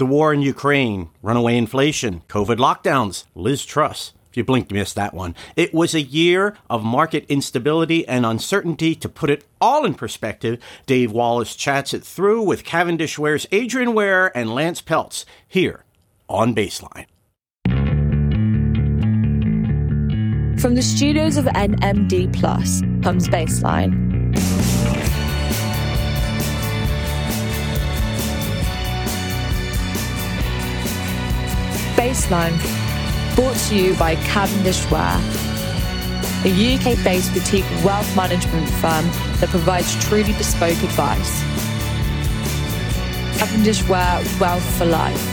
The war in Ukraine, runaway inflation, COVID lockdowns, Liz Truss. If you blinked, you missed that one. It was a year of market instability and uncertainty. To put it all in perspective, Dave Wallace chats it through with Cavendish Ware's Adrian Ware and Lance Peltz here on Baseline. From the studios of NMD Plus comes Baseline. Baseline, brought to you by Cavendish Ware, a UK based boutique wealth management firm that provides truly bespoke advice. Cavendish Ware Wealth for Life.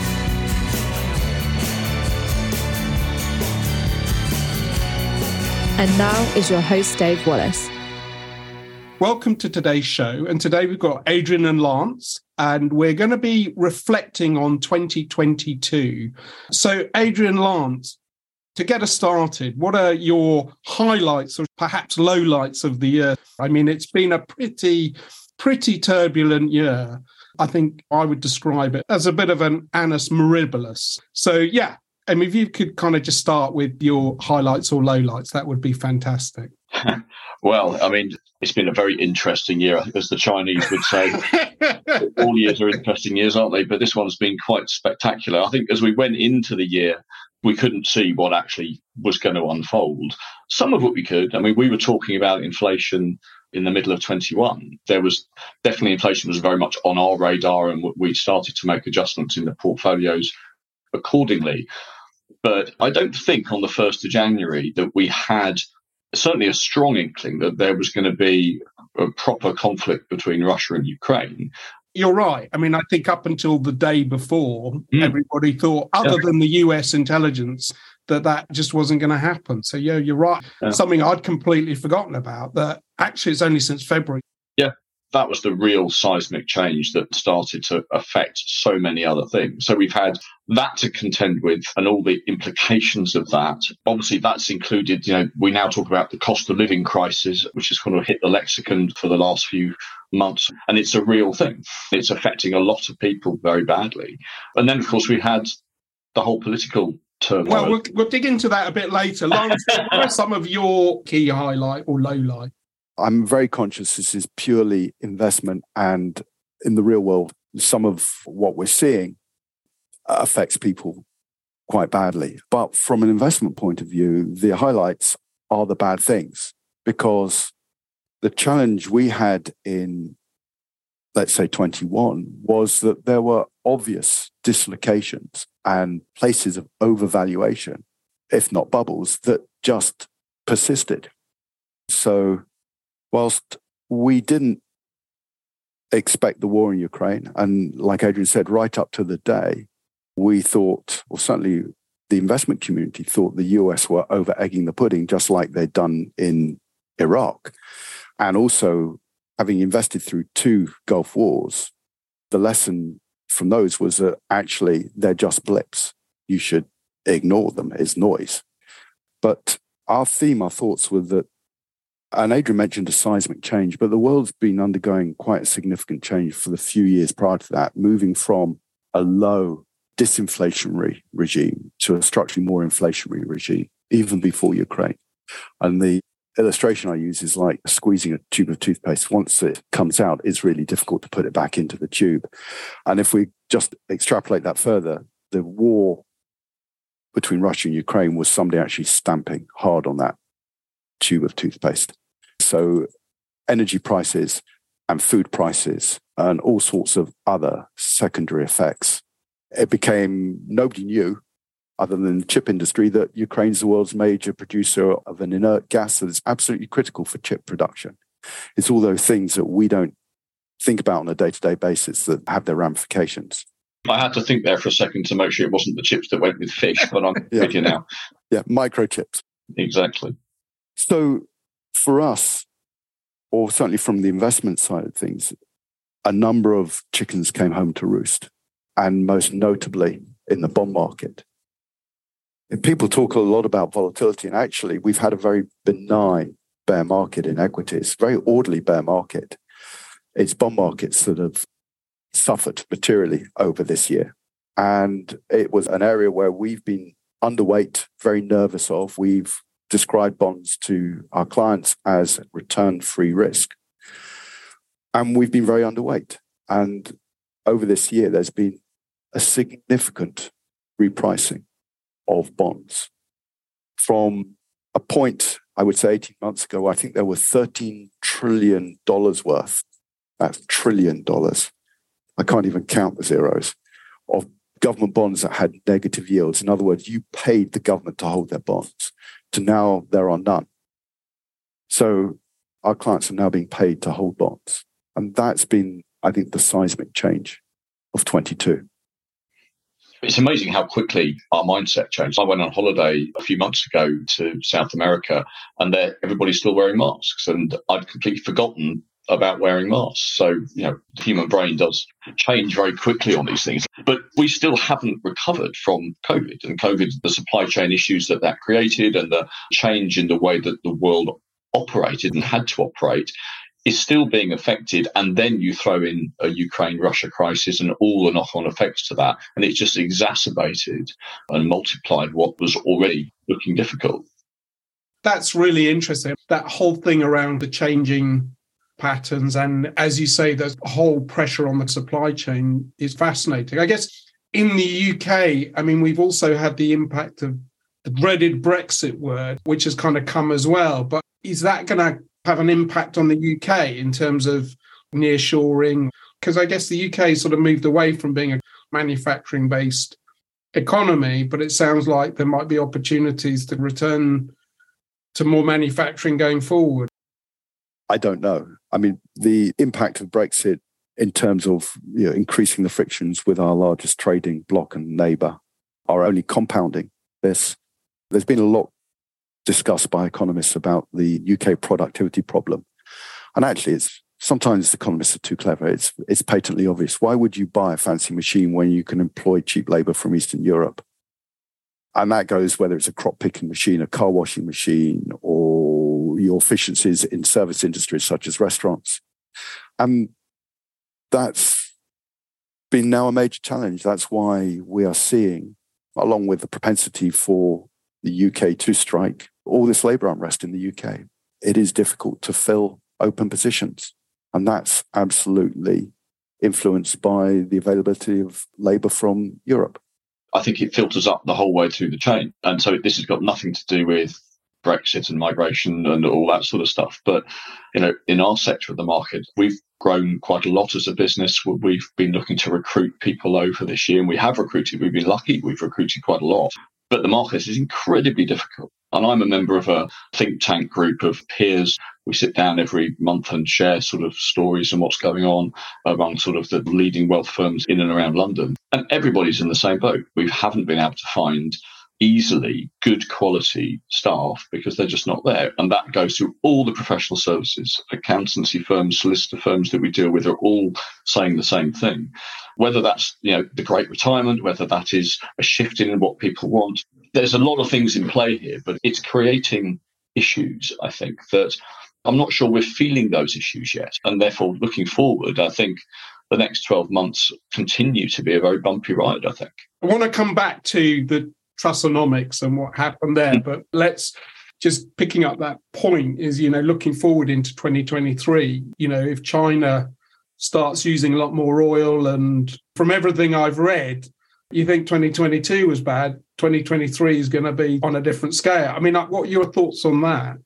And now is your host, Dave Wallace. Welcome to today's show. And today we've got Adrian and Lance, and we're going to be reflecting on 2022. So, Adrian Lance, to get us started, what are your highlights or perhaps lowlights of the year? I mean, it's been a pretty, pretty turbulent year. I think I would describe it as a bit of an annus mirabilis. So, yeah, I mean, if you could kind of just start with your highlights or lowlights, that would be fantastic. well, I mean, it's been a very interesting year, as the Chinese would say. All years are interesting years, aren't they? But this one's been quite spectacular. I think as we went into the year, we couldn't see what actually was going to unfold. Some of what we could. I mean, we were talking about inflation in the middle of 21. There was definitely inflation was very much on our radar, and we started to make adjustments in the portfolios accordingly. But I don't think on the 1st of January that we had certainly a strong inkling that there was going to be a proper conflict between Russia and Ukraine. You're right. I mean, I think up until the day before, mm. everybody thought, other yeah. than the US intelligence, that that just wasn't going to happen. So, yeah, you're right. Yeah. Something I'd completely forgotten about that actually it's only since February. That was the real seismic change that started to affect so many other things. So we've had that to contend with and all the implications of that. Obviously, that's included, you know, we now talk about the cost of living crisis, which has kind of hit the lexicon for the last few months. And it's a real thing. It's affecting a lot of people very badly. And then, of course, we had the whole political turmoil. Well, we'll, we'll dig into that a bit later. Lawrence, what are some of your key highlight or low light? I'm very conscious this is purely investment, and in the real world, some of what we're seeing affects people quite badly. But from an investment point of view, the highlights are the bad things because the challenge we had in, let's say, 21 was that there were obvious dislocations and places of overvaluation, if not bubbles, that just persisted. So whilst we didn't expect the war in Ukraine, and like Adrian said, right up to the day, we thought, or certainly the investment community thought the US were over egging the pudding, just like they'd done in Iraq. And also, having invested through two Gulf wars, the lesson from those was that actually they're just blips. You should ignore them as noise. But our theme, our thoughts were that and Adrian mentioned a seismic change, but the world's been undergoing quite a significant change for the few years prior to that, moving from a low disinflationary regime to a structurally more inflationary regime, even before Ukraine. And the illustration I use is like squeezing a tube of toothpaste. Once it comes out, it's really difficult to put it back into the tube. And if we just extrapolate that further, the war between Russia and Ukraine was somebody actually stamping hard on that tube of toothpaste. So, energy prices and food prices and all sorts of other secondary effects. It became nobody knew, other than the chip industry, that Ukraine's the world's major producer of an inert gas that is absolutely critical for chip production. It's all those things that we don't think about on a day to day basis that have their ramifications. I had to think there for a second to make sure it wasn't the chips that went with fish, but I'm yeah. with you now. Yeah, microchips. Exactly. So for us, or certainly from the investment side of things, a number of chickens came home to roost, and most notably in the bond market. People talk a lot about volatility, and actually, we've had a very benign bear market in equities, very orderly bear market. It's bond markets that have suffered materially over this year. And it was an area where we've been underweight, very nervous of. We've described bonds to our clients as return free risk. And we've been very underweight. And over this year, there's been a significant repricing of bonds from a point, I would say 18 months ago, I think there were $13 trillion worth, that's trillion dollars. I can't even count the zeros of government bonds that had negative yields. In other words, you paid the government to hold their bonds, to now there are none. So our clients are now being paid to hold bonds. And that's been, I think, the seismic change of 22. It's amazing how quickly our mindset changed. I went on holiday a few months ago to South America, and there everybody's still wearing masks, and I'd completely forgotten about wearing masks. So, you know, the human brain does change very quickly on these things. But we still haven't recovered from COVID and COVID, the supply chain issues that that created and the change in the way that the world operated and had to operate is still being affected. And then you throw in a Ukraine Russia crisis and all the knock on effects to that. And it's just exacerbated and multiplied what was already looking difficult. That's really interesting. That whole thing around the changing patterns. And as you say, the whole pressure on the supply chain is fascinating. I guess in the UK, I mean, we've also had the impact of the dreaded Brexit word, which has kind of come as well. But is that going to have an impact on the UK in terms of nearshoring? Because I guess the UK sort of moved away from being a manufacturing based economy, but it sounds like there might be opportunities to return to more manufacturing going forward. I don't know. I mean, the impact of Brexit in terms of you know, increasing the frictions with our largest trading bloc and neighbour are only compounding this. There's been a lot discussed by economists about the UK productivity problem. And actually, it's sometimes economists are too clever. It's, it's patently obvious. Why would you buy a fancy machine when you can employ cheap labor from Eastern Europe? And that goes whether it's a crop picking machine, a car washing machine, or your efficiencies in service industries such as restaurants. And that's been now a major challenge. That's why we are seeing, along with the propensity for the UK to strike, all this labour unrest in the UK, it is difficult to fill open positions. And that's absolutely influenced by the availability of labour from Europe. I think it filters up the whole way through the chain. And so this has got nothing to do with Brexit and migration and all that sort of stuff. But, you know, in our sector of the market, we've grown quite a lot as a business. We've been looking to recruit people over this year and we have recruited. We've been lucky. We've recruited quite a lot. But the market is incredibly difficult. And I'm a member of a think tank group of peers. We sit down every month and share sort of stories and what's going on among sort of the leading wealth firms in and around London. And everybody's in the same boat. We haven't been able to find easily good quality staff because they're just not there. And that goes through all the professional services, accountancy firms, solicitor firms that we deal with are all saying the same thing. Whether that's, you know, the great retirement, whether that is a shift in what people want. There's a lot of things in play here, but it's creating issues, I think, that I'm not sure we're feeling those issues yet. And therefore, looking forward, I think the next 12 months continue to be a very bumpy ride, I think. I want to come back to the Trussonomics and what happened there. Hmm. But let's just picking up that point is, you know, looking forward into 2023, you know, if China starts using a lot more oil and from everything I've read, you think 2022 was bad, 2023 is going to be on a different scale. I mean, uh, what are your thoughts on that?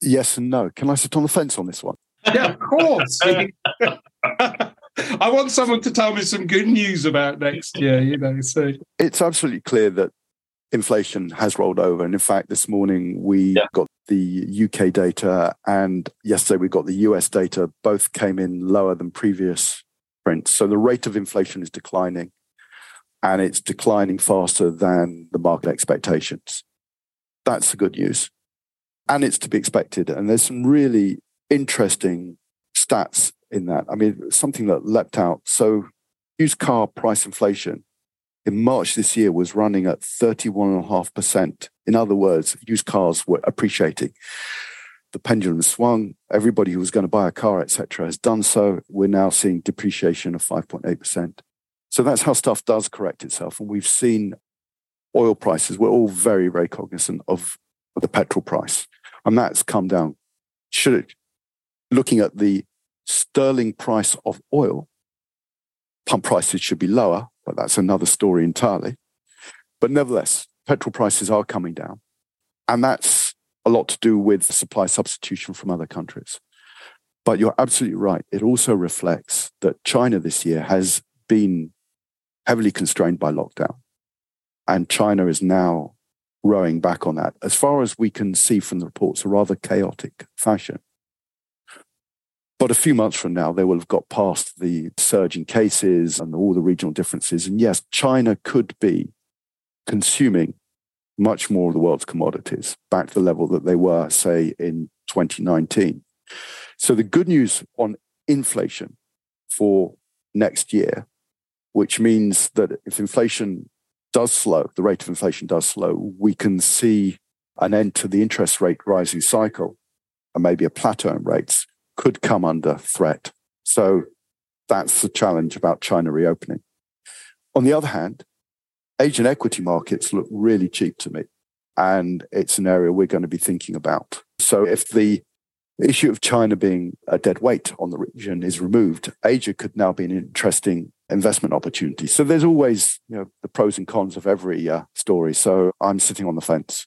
Yes and no. Can I sit on the fence on this one? Yeah, of course. I want someone to tell me some good news about next year, you know. So it's absolutely clear that inflation has rolled over. And in fact, this morning we yeah. got the UK data and yesterday we got the US data. Both came in lower than previous prints. So the rate of inflation is declining and it's declining faster than the market expectations. That's the good news. And it's to be expected. And there's some really interesting stats in that. I mean, something that leapt out. So, used car price inflation in March this year was running at 31.5%. In other words, used cars were appreciating. The pendulum swung. Everybody who was going to buy a car, etc., has done so. We're now seeing depreciation of 5.8%. So that's how stuff does correct itself. And we've seen oil prices, we're all very, very cognizant of the petrol price. And that's come down. Should it, looking at the sterling price of oil, pump prices should be lower, but that's another story entirely. But nevertheless, petrol prices are coming down. And that's a lot to do with supply substitution from other countries. But you're absolutely right. It also reflects that China this year has been heavily constrained by lockdown. And China is now rowing back on that. As far as we can see from the reports, a rather chaotic fashion. But a few months from now, they will have got past the surge in cases and all the regional differences. And yes, China could be consuming much more of the world's commodities back to the level that they were, say, in 2019. So the good news on inflation for next year, which means that if inflation does slow, the rate of inflation does slow, we can see an end to the interest rate rising cycle and maybe a plateau in rates could come under threat. So that's the challenge about China reopening. On the other hand, Asian equity markets look really cheap to me. And it's an area we're going to be thinking about. So if the issue of China being a dead weight on the region is removed, Asia could now be an interesting investment opportunity. So there's always you know, the pros and cons of every uh, story. So I'm sitting on the fence.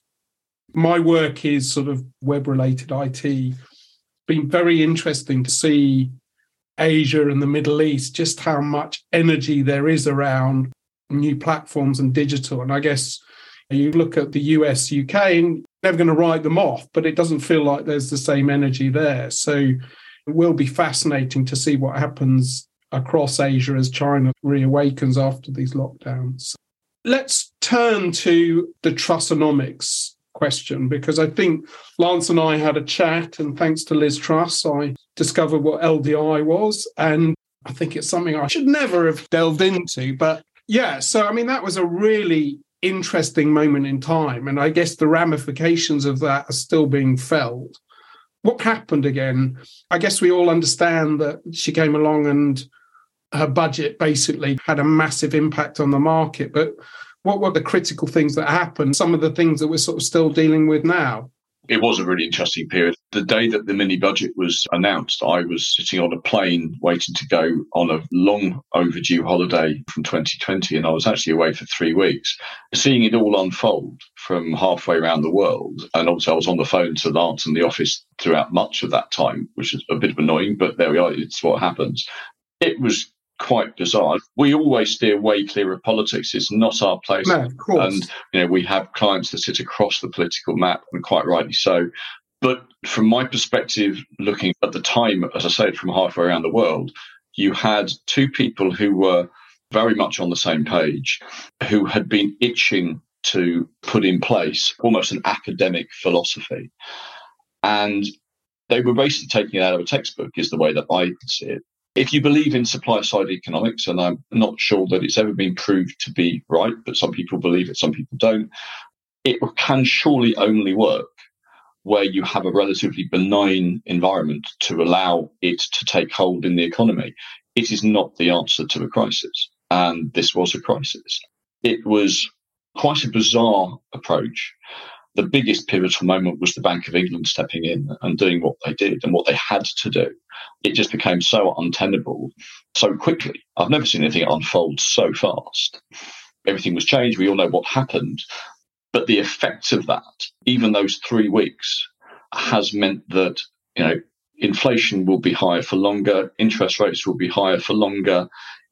My work is sort of web related IT. Been very interesting to see Asia and the Middle East, just how much energy there is around new platforms and digital. And I guess you look at the US, UK, and never going to write them off, but it doesn't feel like there's the same energy there. So it will be fascinating to see what happens across Asia as China reawakens after these lockdowns. Let's turn to the Trussonomics question because I think Lance and I had a chat, and thanks to Liz Truss, I discovered what LDI was. And I think it's something I should never have delved into, but yeah, so I mean, that was a really interesting moment in time. And I guess the ramifications of that are still being felt. What happened again? I guess we all understand that she came along and her budget basically had a massive impact on the market. But what were the critical things that happened? Some of the things that we're sort of still dealing with now? it was a really interesting period. The day that the mini budget was announced, I was sitting on a plane waiting to go on a long overdue holiday from 2020, and I was actually away for three weeks. Seeing it all unfold from halfway around the world, and obviously I was on the phone to Lance in the office throughout much of that time, which is a bit of annoying, but there we are. It's what happens. It was quite bizarre. We always steer way clear of politics. It's not our place. No, of course. And you know, we have clients that sit across the political map, and quite rightly so. But from my perspective, looking at the time, as I said, from halfway around the world, you had two people who were very much on the same page, who had been itching to put in place almost an academic philosophy. And they were basically taking it out of a textbook, is the way that I see it. If you believe in supply side economics, and I'm not sure that it's ever been proved to be right, but some people believe it, some people don't, it can surely only work where you have a relatively benign environment to allow it to take hold in the economy. It is not the answer to a crisis. And this was a crisis. It was quite a bizarre approach the biggest pivotal moment was the Bank of England stepping in and doing what they did and what they had to do. It just became so untenable so quickly. I've never seen anything unfold so fast. Everything was changed. We all know what happened. But the effect of that, even those three weeks, has meant that, you know, inflation will be higher for longer, interest rates will be higher for longer,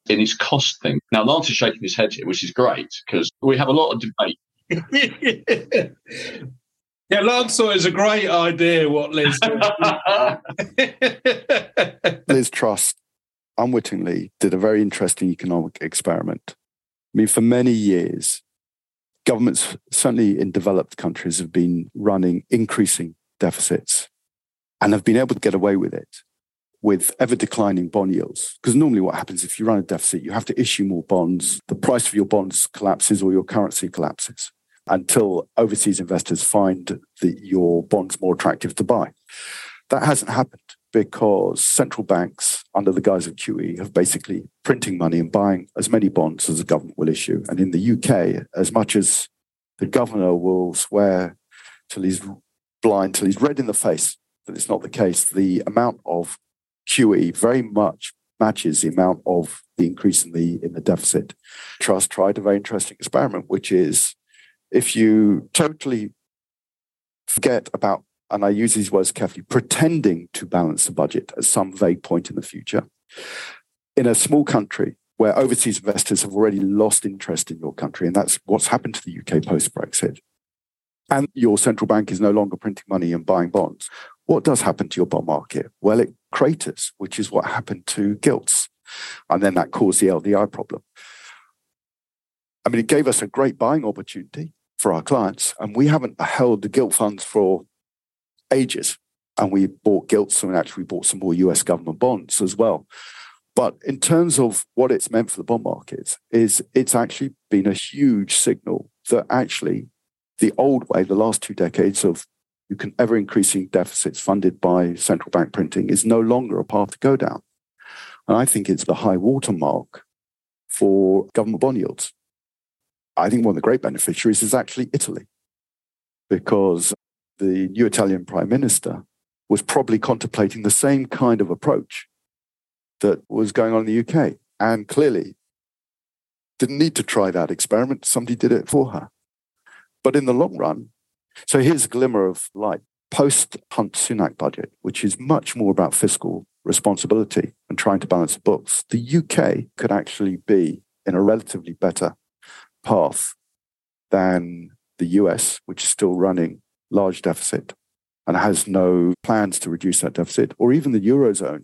in its cost thing. Now, Lance is shaking his head here, which is great because we have a lot of debate yeah, Lancer is a great idea. What Liz? Liz Truss unwittingly did a very interesting economic experiment. I mean, for many years, governments, certainly in developed countries, have been running increasing deficits and have been able to get away with it with ever declining bond yields. Because normally, what happens if you run a deficit, you have to issue more bonds, the price of your bonds collapses or your currency collapses until overseas investors find that your bonds more attractive to buy. That hasn't happened because central banks, under the guise of QE, have basically printing money and buying as many bonds as the government will issue. And in the UK, as much as the governor will swear till he's blind, till he's red in the face that it's not the case, the amount of QE very much matches the amount of the increase in the in the deficit. Truss tried a very interesting experiment, which is if you totally forget about and I use these words carefully, pretending to balance the budget at some vague point in the future. In a small country where overseas investors have already lost interest in your country, and that's what's happened to the UK post Brexit, and your central bank is no longer printing money and buying bonds, what does happen to your bond market? Well, it craters, which is what happened to gilts. And then that caused the LDI problem. I mean, it gave us a great buying opportunity for our clients, and we haven't held the gilt funds for ages. And we bought gilts and actually bought some more US government bonds as well. But in terms of what it's meant for the bond markets, is it's actually been a huge signal that actually the old way, the last two decades of you can ever increasing deficits funded by central bank printing is no longer a path to go down. And I think it's the high watermark for government bond yields. I think one of the great beneficiaries is actually Italy, because the new Italian prime minister was probably contemplating the same kind of approach that was going on in the UK. And clearly didn't need to try that experiment. Somebody did it for her. But in the long run, so here's a glimmer of light. Post Hunt Sunak budget, which is much more about fiscal responsibility and trying to balance the books, the UK could actually be in a relatively better path than the US, which is still running large deficit and has no plans to reduce that deficit, or even the Eurozone,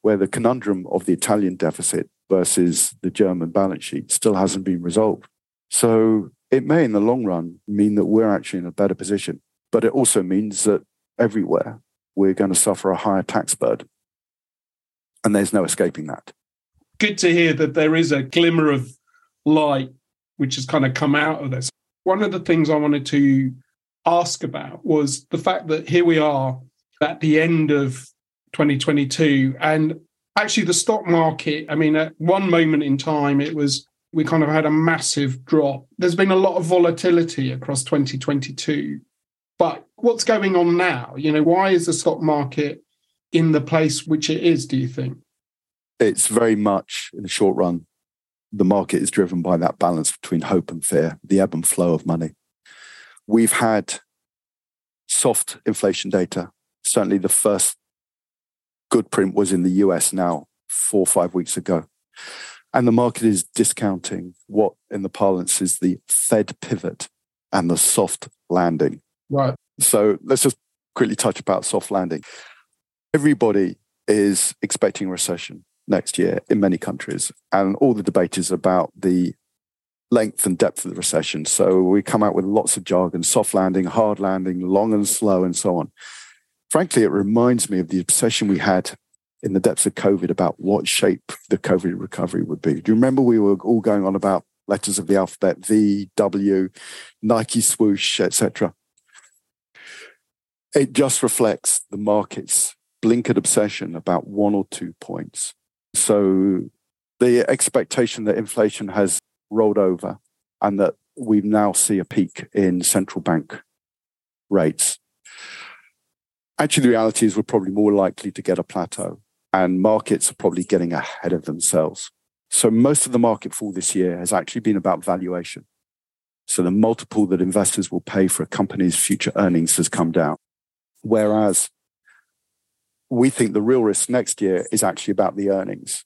where the conundrum of the Italian deficit versus the German balance sheet still hasn't been resolved. So it may, in the long run, mean that we're actually in a better position. But it also means that everywhere we're going to suffer a higher tax burden. And there's no escaping that. Good to hear that there is a glimmer of light which has kind of come out of this. One of the things I wanted to ask about was the fact that here we are at the end of 2022 and actually the stock market i mean at one moment in time it was we kind of had a massive drop. There's been a lot of volatility across 2022 but what's going on now? You know why is the stock market in the place which it is do you think? It's very much in the short run the market is driven by that balance between hope and fear the ebb and flow of money We've had soft inflation data. Certainly, the first good print was in the US now, four or five weeks ago. And the market is discounting what in the parlance is the Fed pivot and the soft landing. Right. So let's just quickly touch about soft landing. Everybody is expecting recession next year in many countries. And all the debate is about the length and depth of the recession. So we come out with lots of jargon, soft landing, hard landing, long and slow, and so on. Frankly, it reminds me of the obsession we had in the depths of COVID about what shape the COVID recovery would be. Do you remember we were all going on about letters of the alphabet, V, W, Nike swoosh, etc. It just reflects the market's blinkered obsession about one or two points. So the expectation that inflation has rolled over and that we now see a peak in central bank rates. Actually, the reality is we're probably more likely to get a plateau and markets are probably getting ahead of themselves. So most of the market fall this year has actually been about valuation. So the multiple that investors will pay for a company's future earnings has come down. Whereas we think the real risk next year is actually about the earnings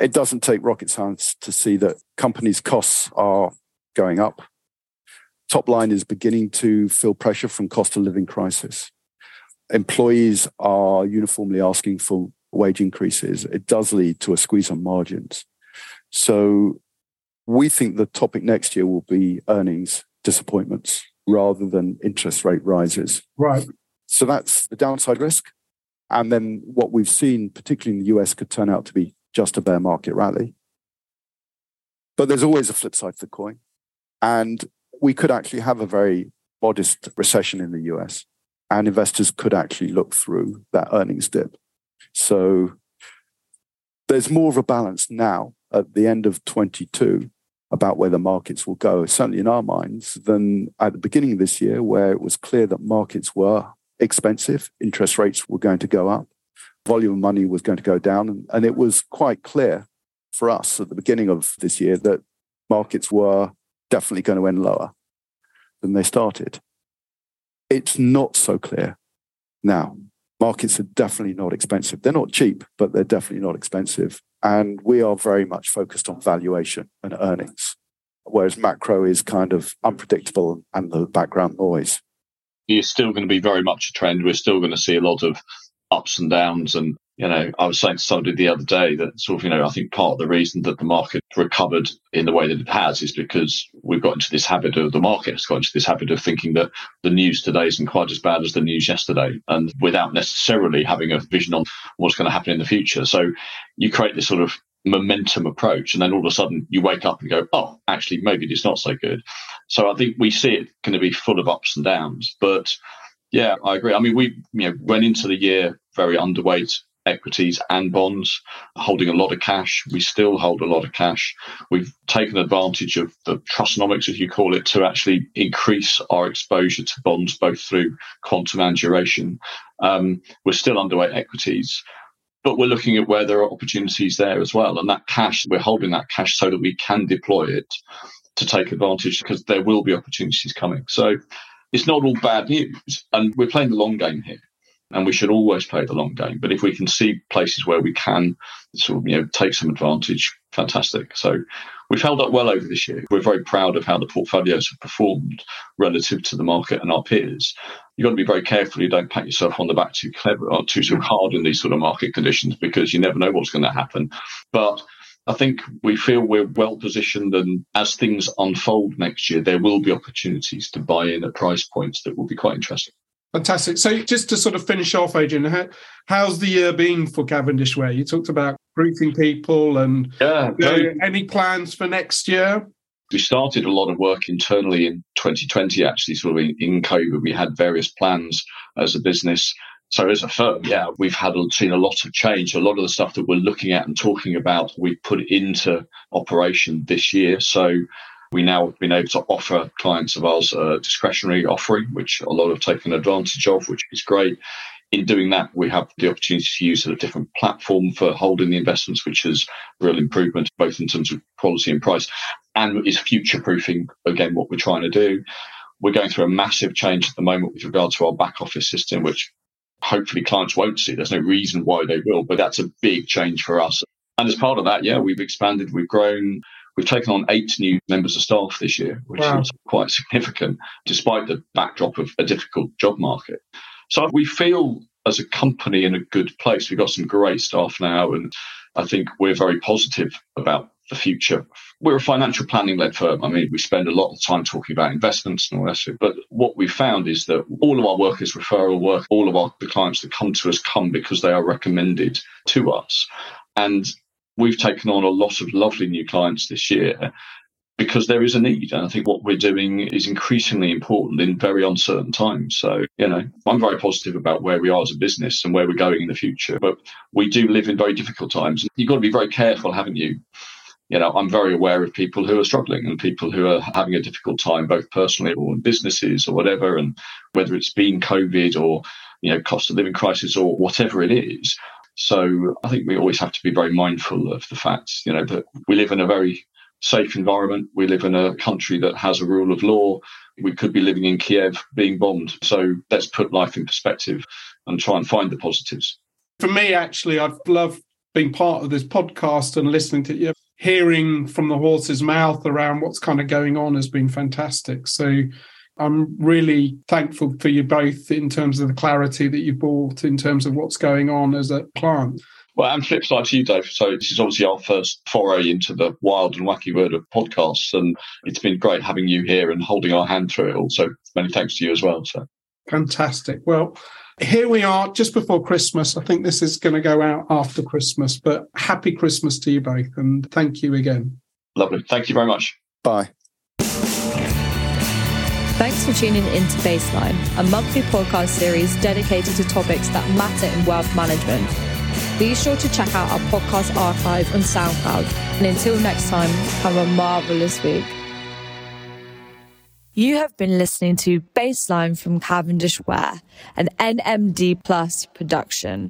it doesn't take rocket science to see that companies' costs are going up. Top line is beginning to feel pressure from cost of living crisis. Employees are uniformly asking for wage increases. It does lead to a squeeze on margins. So we think the topic next year will be earnings disappointments rather than interest rate rises. Right. So that's the downside risk. And then what we've seen, particularly in the US, could turn out to be just a bear market rally. But there's always a flip side to the coin. And we could actually have a very modest recession in the US, and investors could actually look through that earnings dip So there's more of a balance now at the end of 22 about where the markets will go, certainly in our minds, than at the beginning of this year, where it was clear that markets were expensive, interest rates were going to go up, volume of money was going to go down. And, and it was quite clear for us at the beginning of this year that markets were definitely going to end lower than they started. It's not so clear now. Markets are definitely not expensive. They're not cheap, but they're definitely not expensive. And we are very much focused on valuation and earnings, whereas macro is kind of unpredictable and the background noise. It's still going to be very much a trend. We're still going to see a lot of ups and downs and you know, I was saying to somebody the other day that sort of, you know, I think part of the reason that the market recovered in the way that it has is because we've got into this habit of the market has got into this habit of thinking that the news today isn't quite as bad as the news yesterday and without necessarily having a vision on what's going to happen in the future. So you create this sort of momentum approach and then all of a sudden you wake up and go, oh, actually, maybe it's not so good. So I think we see it going to be full of ups and downs, but yeah, I agree. I mean, we you know went into the year very underweight equities and bonds, holding a lot of cash. We still hold a lot of cash. We've taken advantage of the trussonomics, as you call it, to actually increase our exposure to bonds, both through quantum and duration. Um, we're still underweight equities. But we're looking at where there are opportunities there as well. And that cash, we're holding that cash so that we can deploy it to take advantage because there will be opportunities coming. So it's not all bad news. And we're playing the long game here and we should always play the long game. But if we can see places where we can sort of, you know, take some advantage, fantastic. So we've held up well over this year. We're very proud of how the portfolios have performed relative to the market and our peers. You've got to be very careful you don't pat yourself on the back too clever or too, too hard in these sort of market conditions because you never know what's going to happen. But I think we feel we're well positioned, and as things unfold next year, there will be opportunities to buy in at price points that will be quite interesting. Fantastic. So, just to sort of finish off, Adrian, how, how's the year been for Cavendish Ware? You talked about recruiting people, and yeah, uh, any plans for next year? We started a lot of work internally in 2020. Actually, sort of in, in COVID, we had various plans as a business. So as a firm, yeah, we've had seen a lot of change. A lot of the stuff that we're looking at and talking about, we've put into operation this year. So we now have been able to offer clients of ours a discretionary offering, which a lot have taken advantage of, which is great. In doing that, we have the opportunity to use a different platform for holding the investments, which is real improvement, both in terms of quality and price, and is future proofing, again, what we're trying to do. We're going through a massive change at the moment with regard to our back office system, which hopefully clients won't see. There's no reason why they will, but that's a big change for us. And as part of that, yeah, we've expanded, we've grown. We've taken on eight new members of staff this year, which wow. is quite significant, despite the backdrop of a difficult job market. So we feel as a company in a good place. We've got some great staff now, and I think we're very positive about the future. We're a financial planning led firm. I mean, we spend a lot of time talking about investments and all that. Stuff, But what we found is that all of our work is referral work. All of our the clients that come to us come because they are recommended to us. And we've taken on a lot of lovely new clients this year because there is a need. And I think what we're doing is increasingly important in very uncertain times. So, you know, I'm very positive about where we are as a business and where we're going in the future. But we do live in very difficult times. You've got to be very careful, haven't you? You know, I'm very aware of people who are struggling and people who are having a difficult time, both personally or in businesses or whatever. And whether it's been COVID or, you know, cost of living crisis or whatever it is, so I think we always have to be very mindful of the fact, you know, that we live in a very safe environment. We live in a country that has a rule of law. We could be living in Kiev being bombed. So let's put life in perspective and try and find the positives. For me, actually, I've loved being part of this podcast and listening to you. Hearing from the horse's mouth around what's kind of going on has been fantastic. So I'm really thankful for you both in terms of the clarity that you've brought in terms of what's going on as a client. Well, and flip side to you, Dave. So this is obviously our first foray into the wild and wacky world of podcasts, and it's been great having you here and holding our hand through it all. So many thanks to you as well. So fantastic. Well, here we are just before Christmas. I think this is going to go out after Christmas, but happy Christmas to you both, and thank you again. Lovely. Thank you very much. Bye. Thanks for tuning into Baseline, a monthly podcast series dedicated to topics that matter in wealth management. Be sure to check out our podcast archive on SoundCloud. And until next time, have a marvelous week. You have been listening to Baseline from Cavendish Ware, an NMD Plus production.